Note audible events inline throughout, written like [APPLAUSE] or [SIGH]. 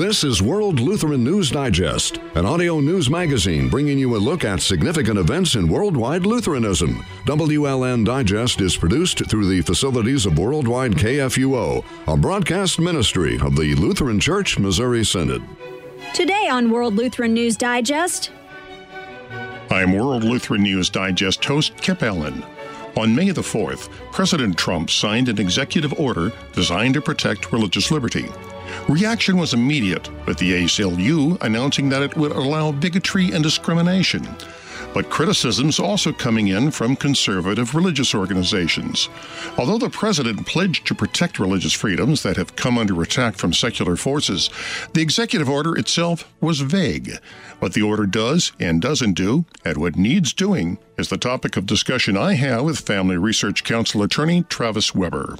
This is World Lutheran News Digest, an audio news magazine bringing you a look at significant events in worldwide Lutheranism. WLN Digest is produced through the facilities of Worldwide KFUO, a broadcast ministry of the Lutheran Church Missouri Synod. Today on World Lutheran News Digest. I'm World Lutheran News Digest host Kip Allen. On May the 4th, President Trump signed an executive order designed to protect religious liberty. Reaction was immediate, with the ACLU announcing that it would allow bigotry and discrimination. But criticisms also coming in from conservative religious organizations. Although the president pledged to protect religious freedoms that have come under attack from secular forces, the executive order itself was vague. What the order does and doesn't do, and what needs doing, is the topic of discussion I have with Family Research Council attorney Travis Weber.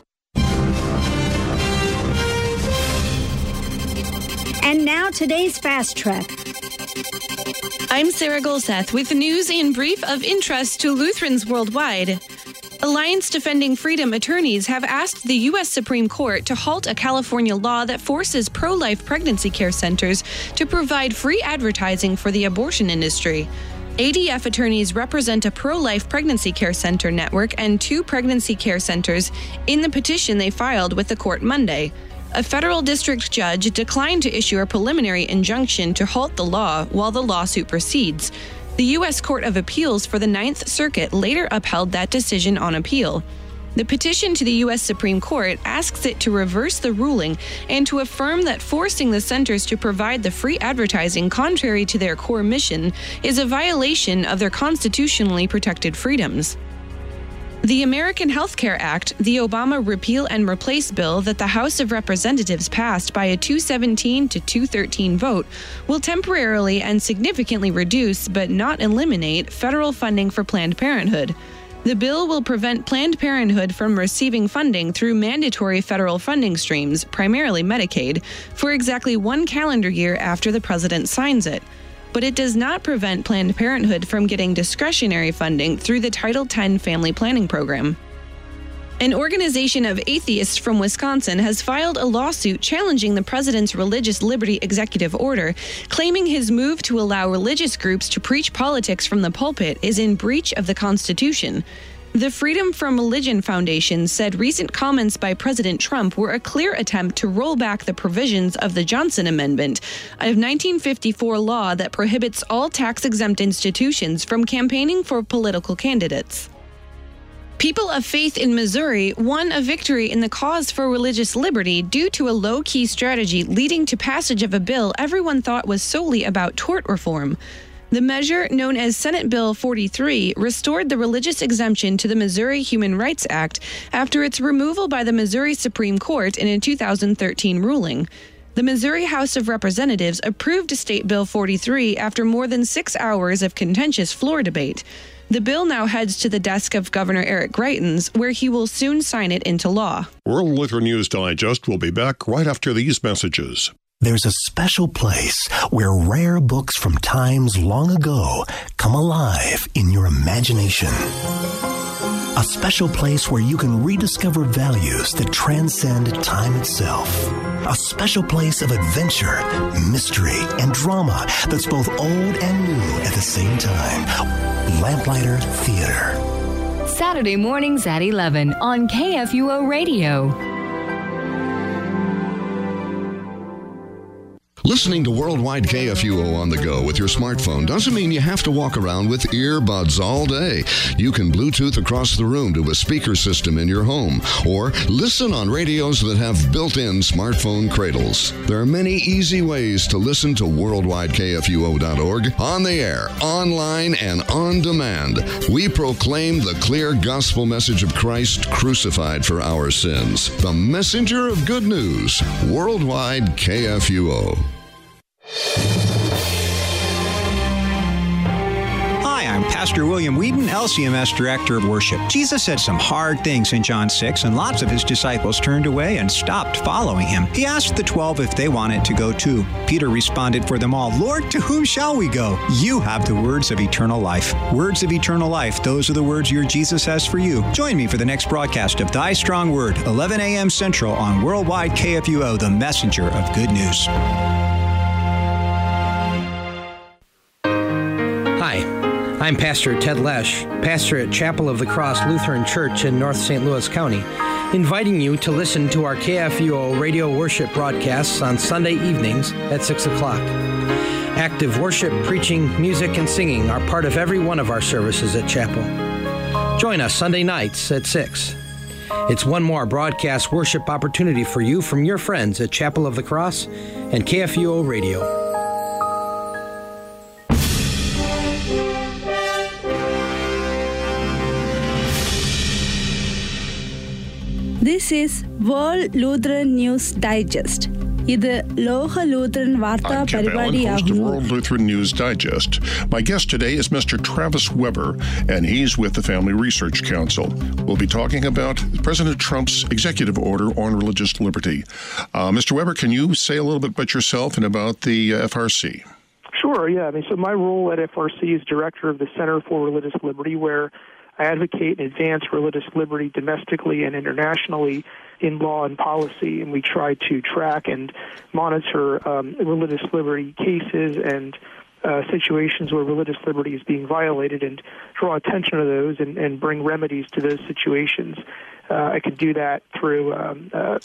And now today's Fast Track. I'm Sarah Golseth with news in brief of interest to Lutherans worldwide. Alliance Defending Freedom attorneys have asked the U.S. Supreme Court to halt a California law that forces pro life pregnancy care centers to provide free advertising for the abortion industry. ADF attorneys represent a pro life pregnancy care center network and two pregnancy care centers in the petition they filed with the court Monday a federal district judge declined to issue a preliminary injunction to halt the law while the lawsuit proceeds. The U.S. Court of Appeals for the Ninth Circuit later upheld that decision on appeal. The petition to the U.S. Supreme Court asks it to reverse the ruling and to affirm that forcing the centers to provide the free advertising contrary to their core mission is a violation of their constitutionally protected freedoms. The American Health Care Act, the Obama repeal and replace bill that the House of Representatives passed by a 217 to 213 vote, will temporarily and significantly reduce, but not eliminate, federal funding for Planned Parenthood. The bill will prevent Planned Parenthood from receiving funding through mandatory federal funding streams, primarily Medicaid, for exactly one calendar year after the president signs it but it does not prevent Planned Parenthood from getting discretionary funding through the Title X Family Planning Program. An organization of atheists from Wisconsin has filed a lawsuit challenging the president's religious liberty executive order, claiming his move to allow religious groups to preach politics from the pulpit is in breach of the Constitution. The Freedom from Religion Foundation said recent comments by President Trump were a clear attempt to roll back the provisions of the Johnson Amendment, a 1954 law that prohibits all tax exempt institutions from campaigning for political candidates. People of faith in Missouri won a victory in the cause for religious liberty due to a low key strategy leading to passage of a bill everyone thought was solely about tort reform. The measure, known as Senate Bill 43, restored the religious exemption to the Missouri Human Rights Act after its removal by the Missouri Supreme Court in a 2013 ruling. The Missouri House of Representatives approved State Bill 43 after more than six hours of contentious floor debate. The bill now heads to the desk of Governor Eric Greitens, where he will soon sign it into law. World Lutheran News Digest will be back right after these messages. There's a special place where rare books from times long ago come alive in your imagination. A special place where you can rediscover values that transcend time itself. A special place of adventure, mystery, and drama that's both old and new at the same time. Lamplighter Theater. Saturday mornings at 11 on KFUO Radio. Listening to Worldwide KFUO on the go with your smartphone doesn't mean you have to walk around with earbuds all day. You can Bluetooth across the room to a speaker system in your home or listen on radios that have built in smartphone cradles. There are many easy ways to listen to worldwidekfuo.org on the air, online, and on demand. We proclaim the clear gospel message of Christ crucified for our sins. The messenger of good news, Worldwide KFUO. Hi, I'm Pastor William Weedon, LCMS Director of Worship. Jesus said some hard things in John 6, and lots of his disciples turned away and stopped following him. He asked the twelve if they wanted to go too. Peter responded for them all, Lord, to whom shall we go? You have the words of eternal life. Words of eternal life, those are the words your Jesus has for you. Join me for the next broadcast of Thy Strong Word, 11 a.m. Central on Worldwide KFUO, the messenger of good news. Hi, I'm Pastor Ted Lesh, pastor at Chapel of the Cross Lutheran Church in North St. Louis County, inviting you to listen to our KFUO radio worship broadcasts on Sunday evenings at 6 o'clock. Active worship, preaching, music, and singing are part of every one of our services at Chapel. Join us Sunday nights at 6. It's one more broadcast worship opportunity for you from your friends at Chapel of the Cross and KFUO Radio. This is World Lutheran News Digest. ഇത് ലോക ലൂത്രൻ വാർത്താ I'm Kip Allen, host of പരിപാടിയാകുന്നു World Lutheran News Digest. My guest today is Mr. Travis Weber, and he's with the Family Research Council. We'll be talking about President Trump's executive order on religious liberty. Uh, Mr. Weber, can you say a little bit about yourself and about the uh, FRC? Sure, yeah. I mean, so my role at FRC is director of the Center for Religious Liberty, where I advocate and advance religious liberty domestically and internationally in law and policy, and we try to track and monitor um, religious liberty cases and uh, situations where religious liberty is being violated and draw attention to those and, and bring remedies to those situations. Uh, I can do that through um, uh,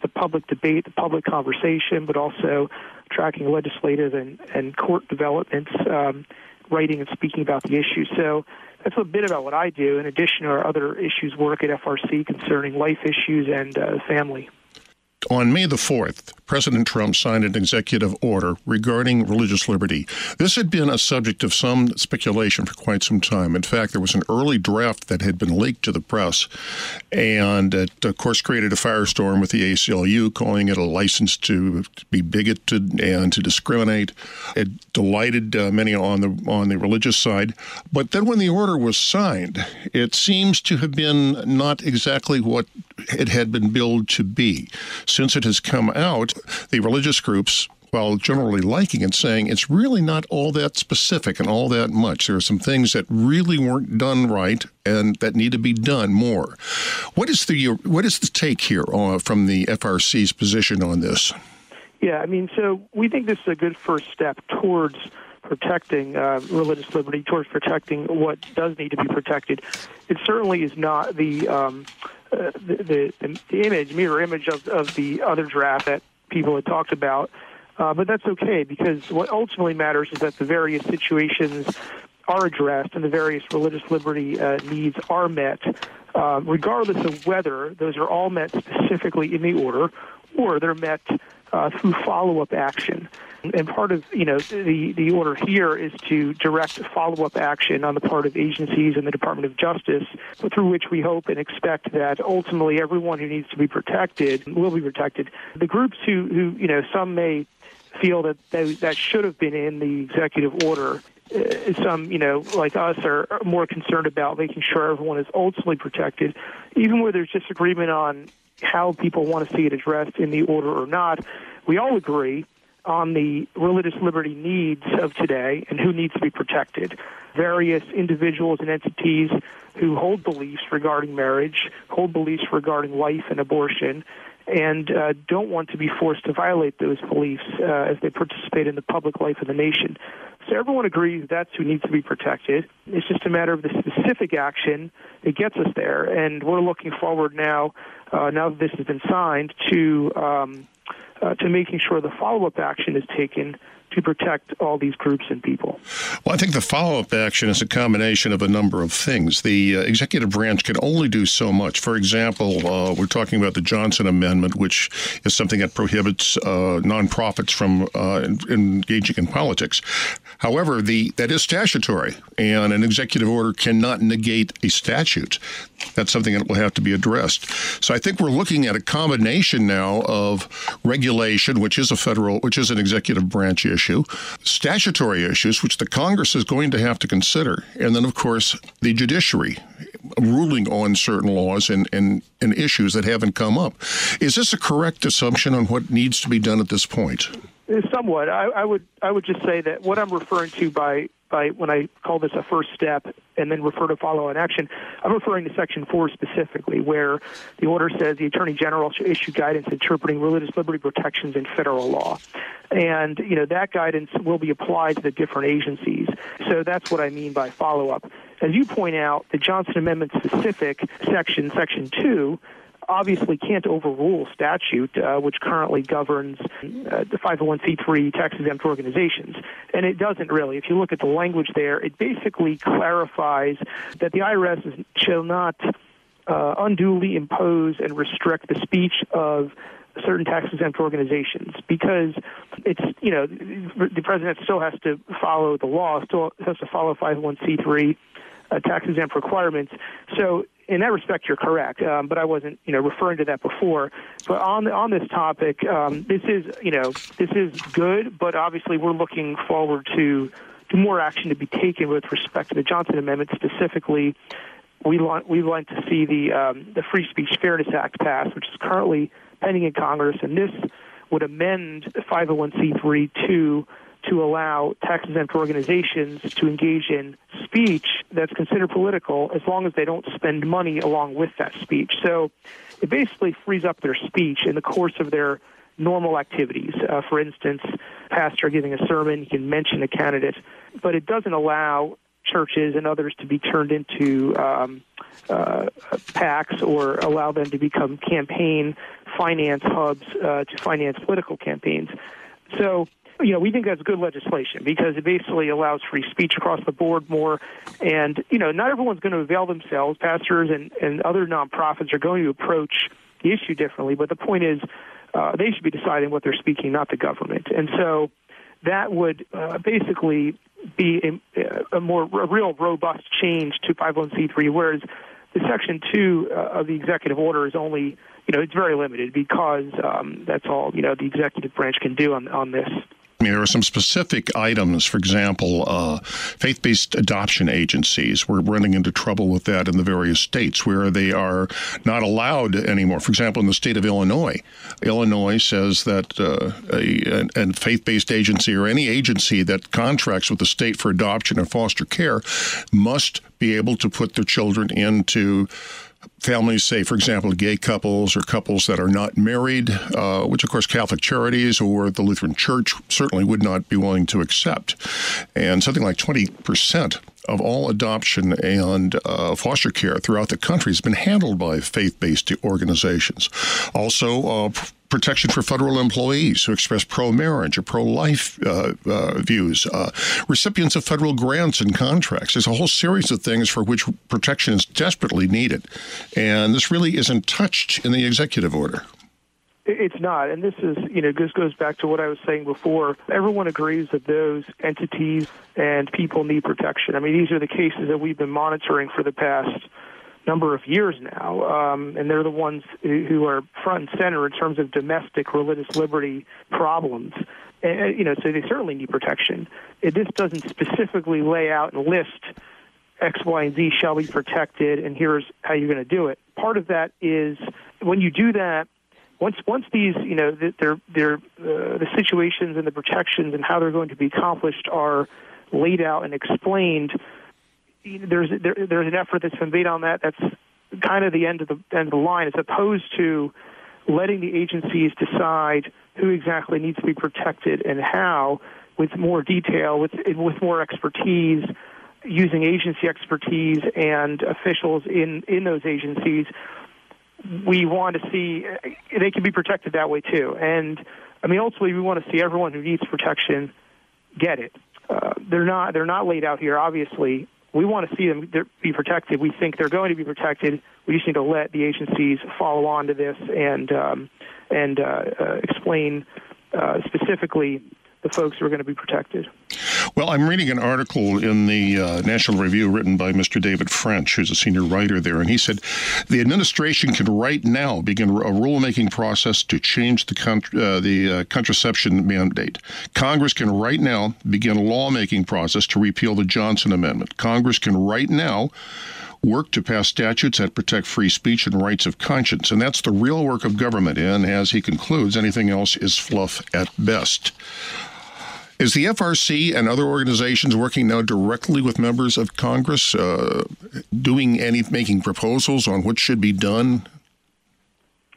the public debate, the public conversation, but also tracking legislative and, and court developments, um, writing and speaking about the issue. So that's a bit about what I do. In addition, to our other issues work at FRC concerning life issues and uh, family. On May the 4th, President Trump signed an executive order regarding religious liberty. This had been a subject of some speculation for quite some time. In fact, there was an early draft that had been leaked to the press, and it, of course, created a firestorm with the ACLU, calling it a license to, be bigoted and to discriminate. It delighted uh, many on the on the religious side, but then when the order was signed, it seems to have been not exactly what it had been billed to be. Since it has come out, the religious groups while generally liking it, saying it's really not all that specific and all that much. There are some things that really weren't done right and that need to be done more. What is the what is the take here uh, from the FRC's position on this? Yeah, I mean, so we think this is a good first step towards protecting uh, religious liberty, towards protecting what does need to be protected. It certainly is not the um, uh, the, the, the image, mirror image of, of the other draft that people had talked about. Uh, but that's okay because what ultimately matters is that the various situations are addressed and the various religious liberty uh, needs are met, uh, regardless of whether those are all met specifically in the order or they're met uh, through follow-up action. And part of you know the the order here is to direct follow-up action on the part of agencies and the Department of Justice, through which we hope and expect that ultimately everyone who needs to be protected will be protected. The groups who who you know some may feel that they, that should have been in the executive order. Uh, some, you know, like us, are more concerned about making sure everyone is ultimately protected, even where there's disagreement on how people want to see it addressed in the order or not. We all agree on the religious liberty needs of today and who needs to be protected. Various individuals and entities who hold beliefs regarding marriage, hold beliefs regarding life and abortion, and uh, don't want to be forced to violate those beliefs uh, as they participate in the public life of the nation. So everyone agrees that's who needs to be protected. It's just a matter of the specific action that gets us there, and we're looking forward now, uh, now that this has been signed, to um, uh, to making sure the follow-up action is taken to protect all these groups and people. Well, I think the follow up action is a combination of a number of things. The uh, executive branch can only do so much. For example, uh, we're talking about the Johnson Amendment, which is something that prohibits uh, nonprofits from uh, engaging in politics. However, the that is statutory, and an executive order cannot negate a statute. That's something that will have to be addressed. So I think we're looking at a combination now of regulation, which is a federal, which is an executive branch issue, statutory issues, which the Congress is going to have to consider, and then, of course, the judiciary ruling on certain laws and, and, and issues that haven't come up. Is this a correct assumption on what needs to be done at this point? Uh, somewhat. I, I would I would just say that what I'm referring to by by when I call this a first step and then refer to follow-on action, I'm referring to Section 4 specifically, where the order says the Attorney General should issue guidance interpreting religious liberty protections in federal law. And, you know, that guidance will be applied to the different agencies. So that's what I mean by follow-up. As you point out, the Johnson Amendment specific section, Section 2, obviously can't overrule statute, uh, which currently governs uh, the 501c3 tax exempt organizations. And it doesn't really. If you look at the language there, it basically clarifies that the IRS shall not uh, unduly impose and restrict the speech of certain tax exempt organizations because it's you know the president still has to follow the law, still has to follow 501c3 uh, tax exempt requirements. So in that respect, you're correct. Um, but I wasn't, you know, referring to that before. But on on this topic, um, this is, you know, this is good. But obviously, we're looking forward to to more action to be taken with respect to the Johnson Amendment specifically. We want we want to see the um, the Free Speech Fairness Act passed, which is currently pending in Congress, and this would amend 501c3 to to allow tax exempt organizations to engage in speech that's considered political as long as they don't spend money along with that speech. So it basically frees up their speech in the course of their normal activities. Uh, for instance, pastor giving a sermon, he can mention a candidate, but it doesn't allow churches and others to be turned into um, uh, PACs or allow them to become campaign finance hubs uh, to finance political campaigns. So you know, we think that's good legislation because it basically allows free speech across the board more. And, you know, not everyone's going to avail themselves. Pastors and, and other nonprofits are going to approach the issue differently. But the point is, uh, they should be deciding what they're speaking, not the government. And so that would uh, basically be a, a more a real robust change to 501c3, whereas the Section 2 uh, of the executive order is only, you know, it's very limited because um, that's all, you know, the executive branch can do on, on this there are some specific items. For example, uh, faith-based adoption agencies. We're running into trouble with that in the various states where they are not allowed anymore. For example, in the state of Illinois, Illinois says that uh, a, a faith-based agency or any agency that contracts with the state for adoption or foster care must be able to put their children into families, say, for example, gay couples or couples that are not married, uh, which, of course, Catholic Charities or the Lutheran Church certainly would not be willing to accept. And something like 20% of all adoption and uh, foster care throughout the country has been handled by faith based organizations. Also, uh, protection for federal employees who express pro marriage or pro life uh, uh, views, uh, recipients of federal grants and contracts. There's a whole series of things for which protection is desperately needed. And this really isn't touched in the executive order. It's not, and this is, you know, this goes back to what I was saying before. Everyone agrees that those entities and people need protection. I mean, these are the cases that we've been monitoring for the past number of years now, um, and they're the ones who are front and center in terms of domestic religious liberty problems. And, you know, so they certainly need protection. This doesn't specifically lay out and list X, Y, and Z shall be protected, and here's how you're going to do it. Part of that is when you do that. Once, once these, you know, they're, they're, uh, the situations and the protections and how they're going to be accomplished are laid out and explained, there's there, there's an effort that's been made on that. That's kind of the end of the end of the line, as opposed to letting the agencies decide who exactly needs to be protected and how, with more detail, with with more expertise, using agency expertise and officials in in those agencies. We want to see they can be protected that way too, and I mean ultimately we want to see everyone who needs protection get it. Uh, they're not they're not laid out here obviously we want to see them be protected. We think they're going to be protected. We just need to let the agencies follow on to this and um, and uh, uh, explain uh, specifically the folks who are going to be protected. Well, I'm reading an article in the uh, National Review written by Mr. David French, who's a senior writer there, and he said the administration can right now begin a rulemaking process to change the con- uh, the uh, contraception mandate. Congress can right now begin a lawmaking process to repeal the Johnson Amendment. Congress can right now work to pass statutes that protect free speech and rights of conscience. And that's the real work of government. And as he concludes, anything else is fluff at best. Is the FRC and other organizations working now directly with members of Congress, uh, doing any, making proposals on what should be done?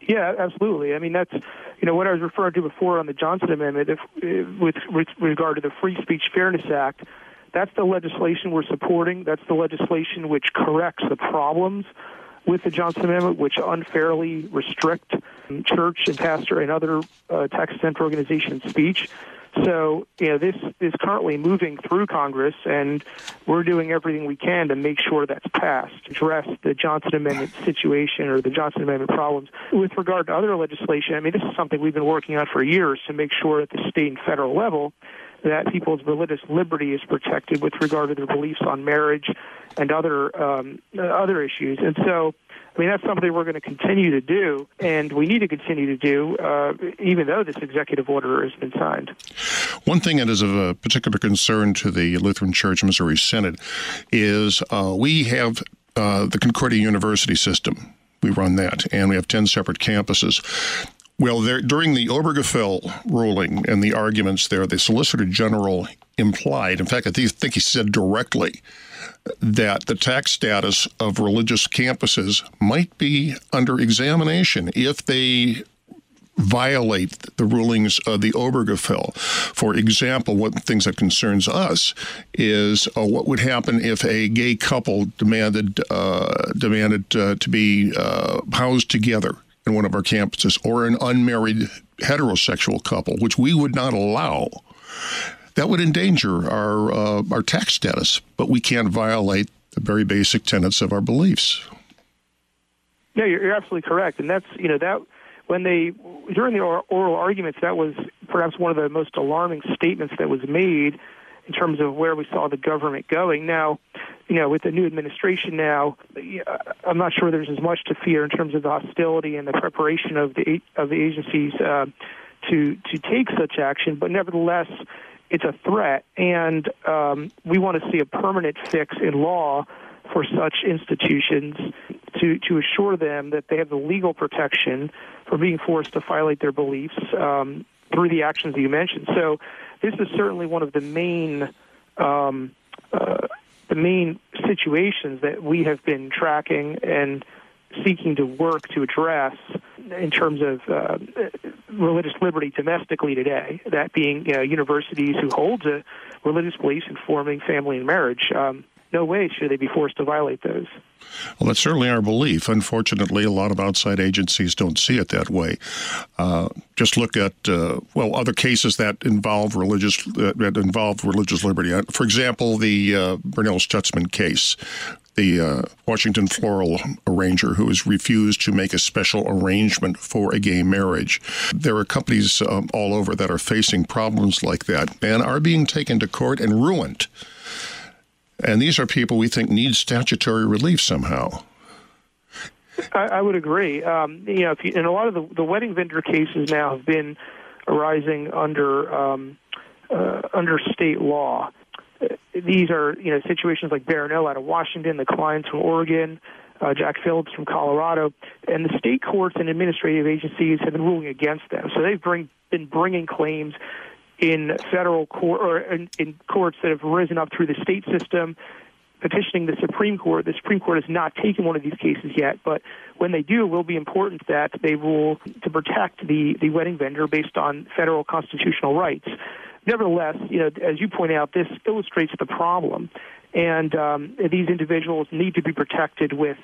Yeah, absolutely. I mean, that's you know what I was referring to before on the Johnson Amendment, if, with, with regard to the Free Speech Fairness Act. That's the legislation we're supporting. That's the legislation which corrects the problems with the Johnson Amendment, which unfairly restrict church and pastor and other uh, tax exempt organization speech. So, you know, this is currently moving through Congress, and we're doing everything we can to make sure that's passed, address the Johnson Amendment situation or the Johnson Amendment problems. With regard to other legislation, I mean, this is something we've been working on for years to make sure at the state and federal level that people's religious liberty is protected with regard to their beliefs on marriage and other um, other issues. And so, I mean, that's something we're going to continue to do, and we need to continue to do, uh, even though this executive order has been signed. One thing that is of a particular concern to the Lutheran Church Missouri Synod is uh, we have uh, the Concordia University system. We run that, and we have 10 separate campuses. Well, there, during the Obergefell ruling and the arguments there, the Solicitor General implied, in fact, I think he said directly, that the tax status of religious campuses might be under examination if they violate the rulings of the Obergefell. For example, one of the things that concerns us is uh, what would happen if a gay couple demanded uh, demanded uh, to be uh, housed together in one of our campuses, or an unmarried heterosexual couple, which we would not allow. That would endanger our uh, our tax status, but we can't violate the very basic tenets of our beliefs. Yeah, you're, you're absolutely correct, and that's you know that when they during the oral arguments, that was perhaps one of the most alarming statements that was made in terms of where we saw the government going. Now, you know, with the new administration now, I'm not sure there's as much to fear in terms of the hostility and the preparation of the of the agencies uh, to to take such action. But nevertheless, it's a threat, and um, we want to see a permanent fix in law for such institutions to to assure them that they have the legal protection for being forced to violate their beliefs um, through the actions that you mentioned. So, this is certainly one of the main. Um, uh, the main situations that we have been tracking and seeking to work to address in terms of uh, religious liberty domestically today, that being uh, universities who hold a religious beliefs informing family and marriage. Um, no way should they be forced to violate those. Well, that's certainly our belief. Unfortunately, a lot of outside agencies don't see it that way. Uh, just look at uh, well other cases that involve religious that involve religious liberty. Uh, for example, the uh, Barronelle Stutzman case. The uh, Washington floral arranger who has refused to make a special arrangement for a gay marriage. There are companies um, all over that are facing problems like that and are being taken to court and ruined and these are people we think need statutory relief somehow. I, I would agree. Um, you know, you, and a lot of the, the wedding vendor cases now have been arising under um, uh, under state law. These are you know situations like Barronelle out of Washington, the Kleins from Oregon, uh, Jack Phillips from Colorado, and the state courts and administrative agencies have been ruling against them. So they've bring, been bringing claims in federal court or in, in courts that have risen up through the state system petitioning the Supreme Court. The Supreme Court has not taken one of these cases yet, but when they do, it will be important that they rule to protect the, the wedding vendor based on federal constitutional rights. Nevertheless, you know, as you point out, this illustrates the problem, and um, these individuals need to be protected with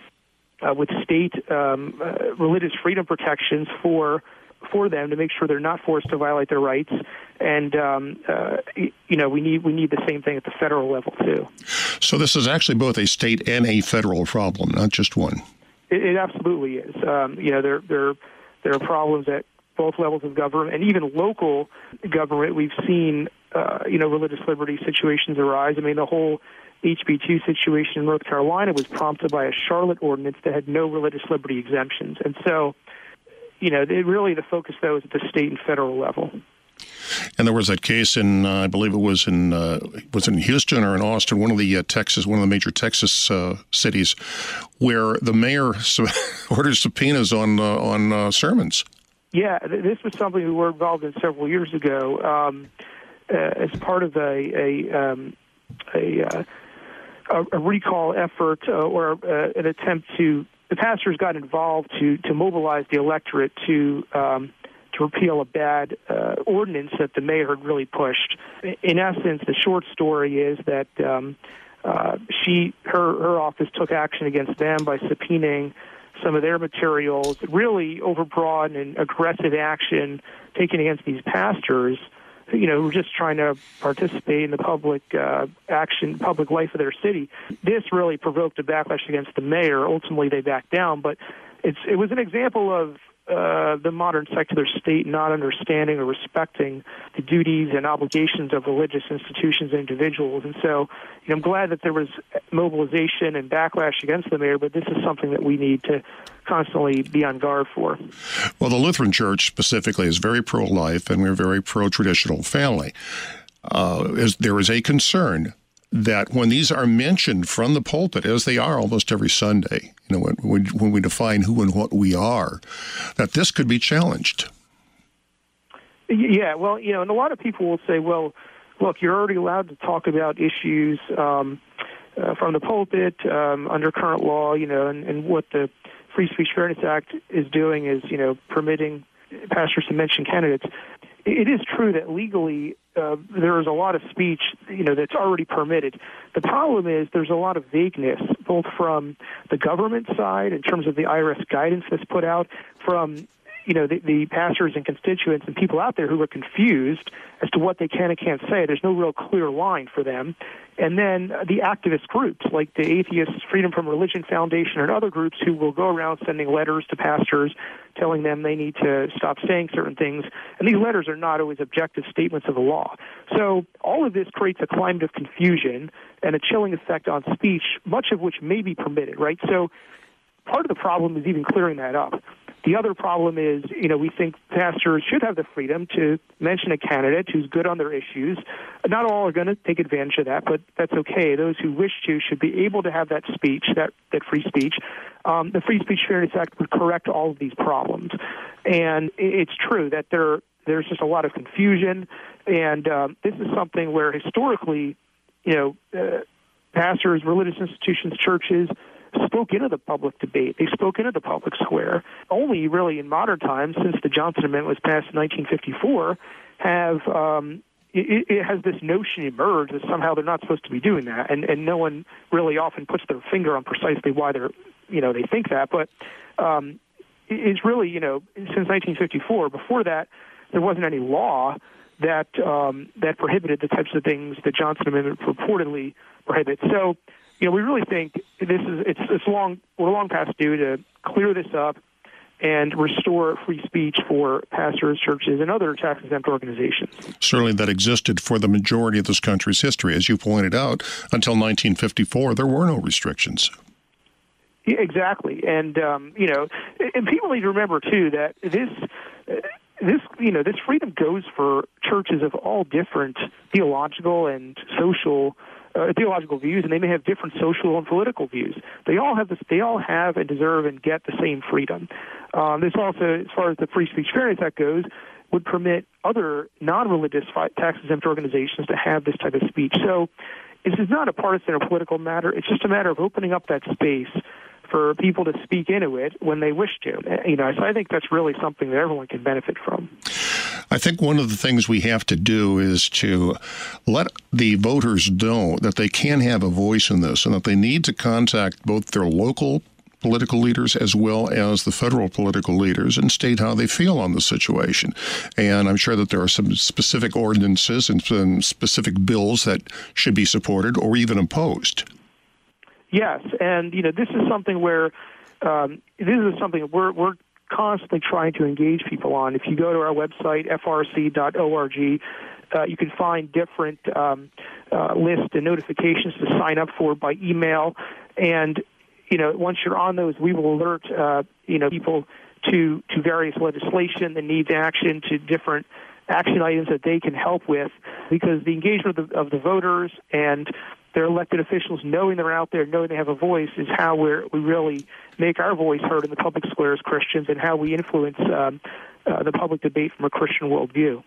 uh, with state um, uh, religious freedom protections for for them to make sure they're not forced to violate their rights. And um, uh, you know, we need we need the same thing at the federal level too. So this is actually both a state and a federal problem, not just one. It, it absolutely is. Um, you know, there there there are problems at both levels of government and even local government. We've seen uh, you know religious liberty situations arise. I mean, the whole HB2 situation in North Carolina was prompted by a Charlotte ordinance that had no religious liberty exemptions, and so you know, it really the focus though is at the state and federal level. And there was that case in, uh, I believe it was in, uh, was in Houston or in Austin, one of the uh, Texas, one of the major Texas uh, cities, where the mayor [LAUGHS] ordered subpoenas on uh, on uh, sermons. Yeah, this was something we were involved in several years ago. Um, uh, as part of a a, um, a, uh, a, a recall effort uh, or uh, an attempt to the pastors got involved to to mobilize the electorate to um, to repeal a bad uh, ordinance that the mayor had really pushed. In essence, the short story is that um, uh, she her her office took action against them by subpoenaing some of their materials, really overbroad and aggressive action taken against these pastors, you know, just trying to participate in the public uh, action, public life of their city. This really provoked a backlash against the mayor. Ultimately, they backed down, but it's it was an example of uh, the modern secular state not understanding or respecting the duties and obligations of religious institutions and individuals. And so, you know, I'm glad that there was mobilization and backlash against the mayor, but this is something that we need to constantly be on guard for. Well, the Lutheran Church specifically is very pro life and we're very pro traditional family. Uh, is, there is a concern that when these are mentioned from the pulpit, as they are almost every Sunday, you know, when, when we define who and what we are, that this could be challenged. Yeah, well, you know, and a lot of people will say, well, look, you're already allowed to talk about issues um, uh, from the pulpit um, under current law, you know, and, and what the Free Speech Fairness Act is doing is, you know, permitting pastors to mention candidates. It is true that legally uh, there is a lot of speech, you know, that's already permitted. The problem is there's a lot of vagueness, both from the government side in terms of the IRS guidance that's put out, from you know the, the pastors and constituents and people out there who are confused as to what they can and can't say. There's no real clear line for them. And then the activist groups like the Atheist Freedom from Religion Foundation and other groups who will go around sending letters to pastors telling them they need to stop saying certain things. And these letters are not always objective statements of the law. So all of this creates a climate of confusion and a chilling effect on speech, much of which may be permitted, right? So part of the problem is even clearing that up. The other problem is, you know, we think pastors should have the freedom to mention a candidate who's good on their issues. Not all are going to take advantage of that, but that's okay. Those who wish to should be able to have that speech, that, that free speech. Um, the Free Speech Fairness Act would correct all of these problems. And it's true that there there's just a lot of confusion, and um, this is something where historically, you know, uh, pastors, religious institutions, churches spoke into the public debate. They spoke into the public square. Only really in modern times, since the Johnson Amendment was passed in 1954, have um, it, it has this notion emerged that somehow they're not supposed to be doing that, and and no one really often puts their finger on precisely why they're you know they think that, but um, it's really you know since 1954. Before that, there wasn't any law that um, that prohibited the types of things the Johnson Amendment purportedly prohibits. So you know, we really think this is it's it's long we're long past due to clear this up and restore free speech for pastors, churches, and other tax exempt organizations. Certainly, that existed for the majority of this country's history, as you pointed out. Until 1954, there were no restrictions. Yeah, exactly, and um, you know, and people need to remember too that this. this you know this freedom goes for churches of all different theological and social uh, theological views, and they may have different social and political views. They all have this. They all have and deserve and get the same freedom. Um, this also, as far as the Free Speech Fairness Act goes, would permit other non-religious tax-exempt organizations to have this type of speech. So, this is not a partisan or political matter. It's just a matter of opening up that space for people to speak into it when they wish to. You know, so I think that's really something that everyone can benefit from. I think one of the things we have to do is to let the voters know that they can have a voice in this and that they need to contact both their local political leaders as well as the federal political leaders and state how they feel on the situation. And I'm sure that there are some specific ordinances and some specific bills that should be supported or even opposed. Yes, and you know this is something where um, this is something we're we're constantly trying to engage people on. If you go to our website frc.org, uh, you can find different um, uh, lists and notifications to sign up for by email. And you know, once you're on those, we will alert uh, you know people to to various legislation that needs action, to different action items that they can help with, because the engagement of the, of the voters and their elected officials knowing they're out there, knowing they have a voice, is how we we really make our voice heard in the public square as Christians and how we influence um, uh, the public debate from a Christian worldview.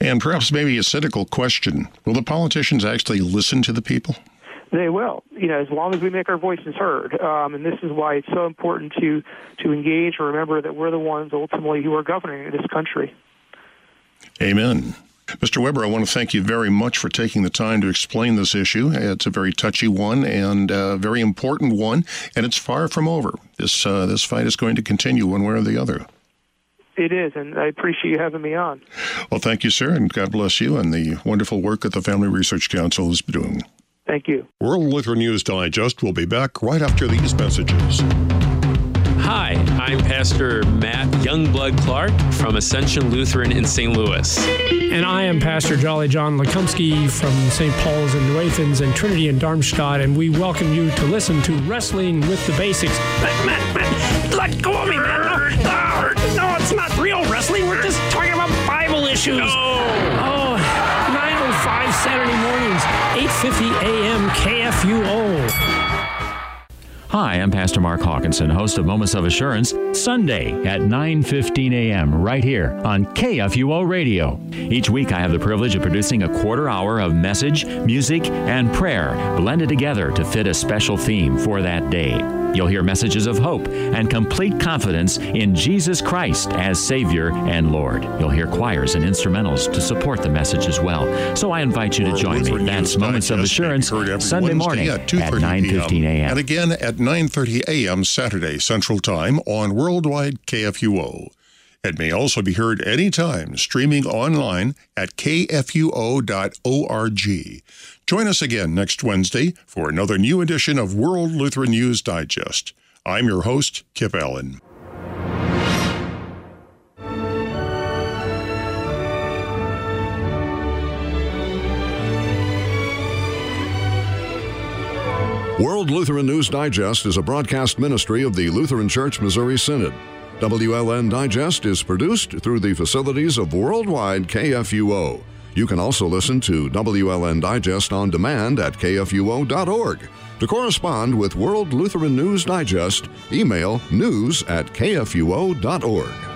And perhaps maybe a cynical question Will the politicians actually listen to the people? They will, you know, as long as we make our voices heard. Um, and this is why it's so important to to engage and remember that we're the ones ultimately who are governing this country. Amen. Mr. Weber, I want to thank you very much for taking the time to explain this issue. It's a very touchy one and a very important one, and it's far from over. This uh, this fight is going to continue one way or the other. It is, and I appreciate you having me on. Well, thank you, sir, and God bless you and the wonderful work that the Family Research Council is doing. Thank you. World Lutheran News Digest will be back right after these messages. Hi, I'm Pastor Matt Youngblood Clark from Ascension Lutheran in St. Louis. And I am Pastor Jolly John Lekumsky from St. Paul's in New Athens and Trinity in Darmstadt, and we welcome you to listen to Wrestling with the Basics. Matt, Matt, Matt, let go of me, man. No, no, it's not real wrestling. We're just talking about Bible issues. No. Oh, 905 Saturday mornings, 8.50 a.m. KFUO. Hi, I'm Pastor Mark Hawkinson, host of Moments of Assurance, Sunday at 9:15 a.m. right here on KFUO Radio. Each week I have the privilege of producing a quarter hour of message, music, and prayer blended together to fit a special theme for that day. You'll hear messages of hope and complete confidence in Jesus Christ as Savior and Lord. You'll hear choirs and instrumentals to support the message as well. So I invite you to join me. That's Moments of Assurance Sunday morning at 9:15 a.m. And again at 9:30 a.m. Saturday Central Time on Worldwide KFUO. It may also be heard anytime streaming online at kfuo.org. Join us again next Wednesday for another new edition of World Lutheran News Digest. I'm your host, Kip Allen. World Lutheran News Digest is a broadcast ministry of the Lutheran Church Missouri Synod. WLN Digest is produced through the facilities of Worldwide KFUO. You can also listen to WLN Digest on demand at kfuo.org. To correspond with World Lutheran News Digest, email news at kfuo.org.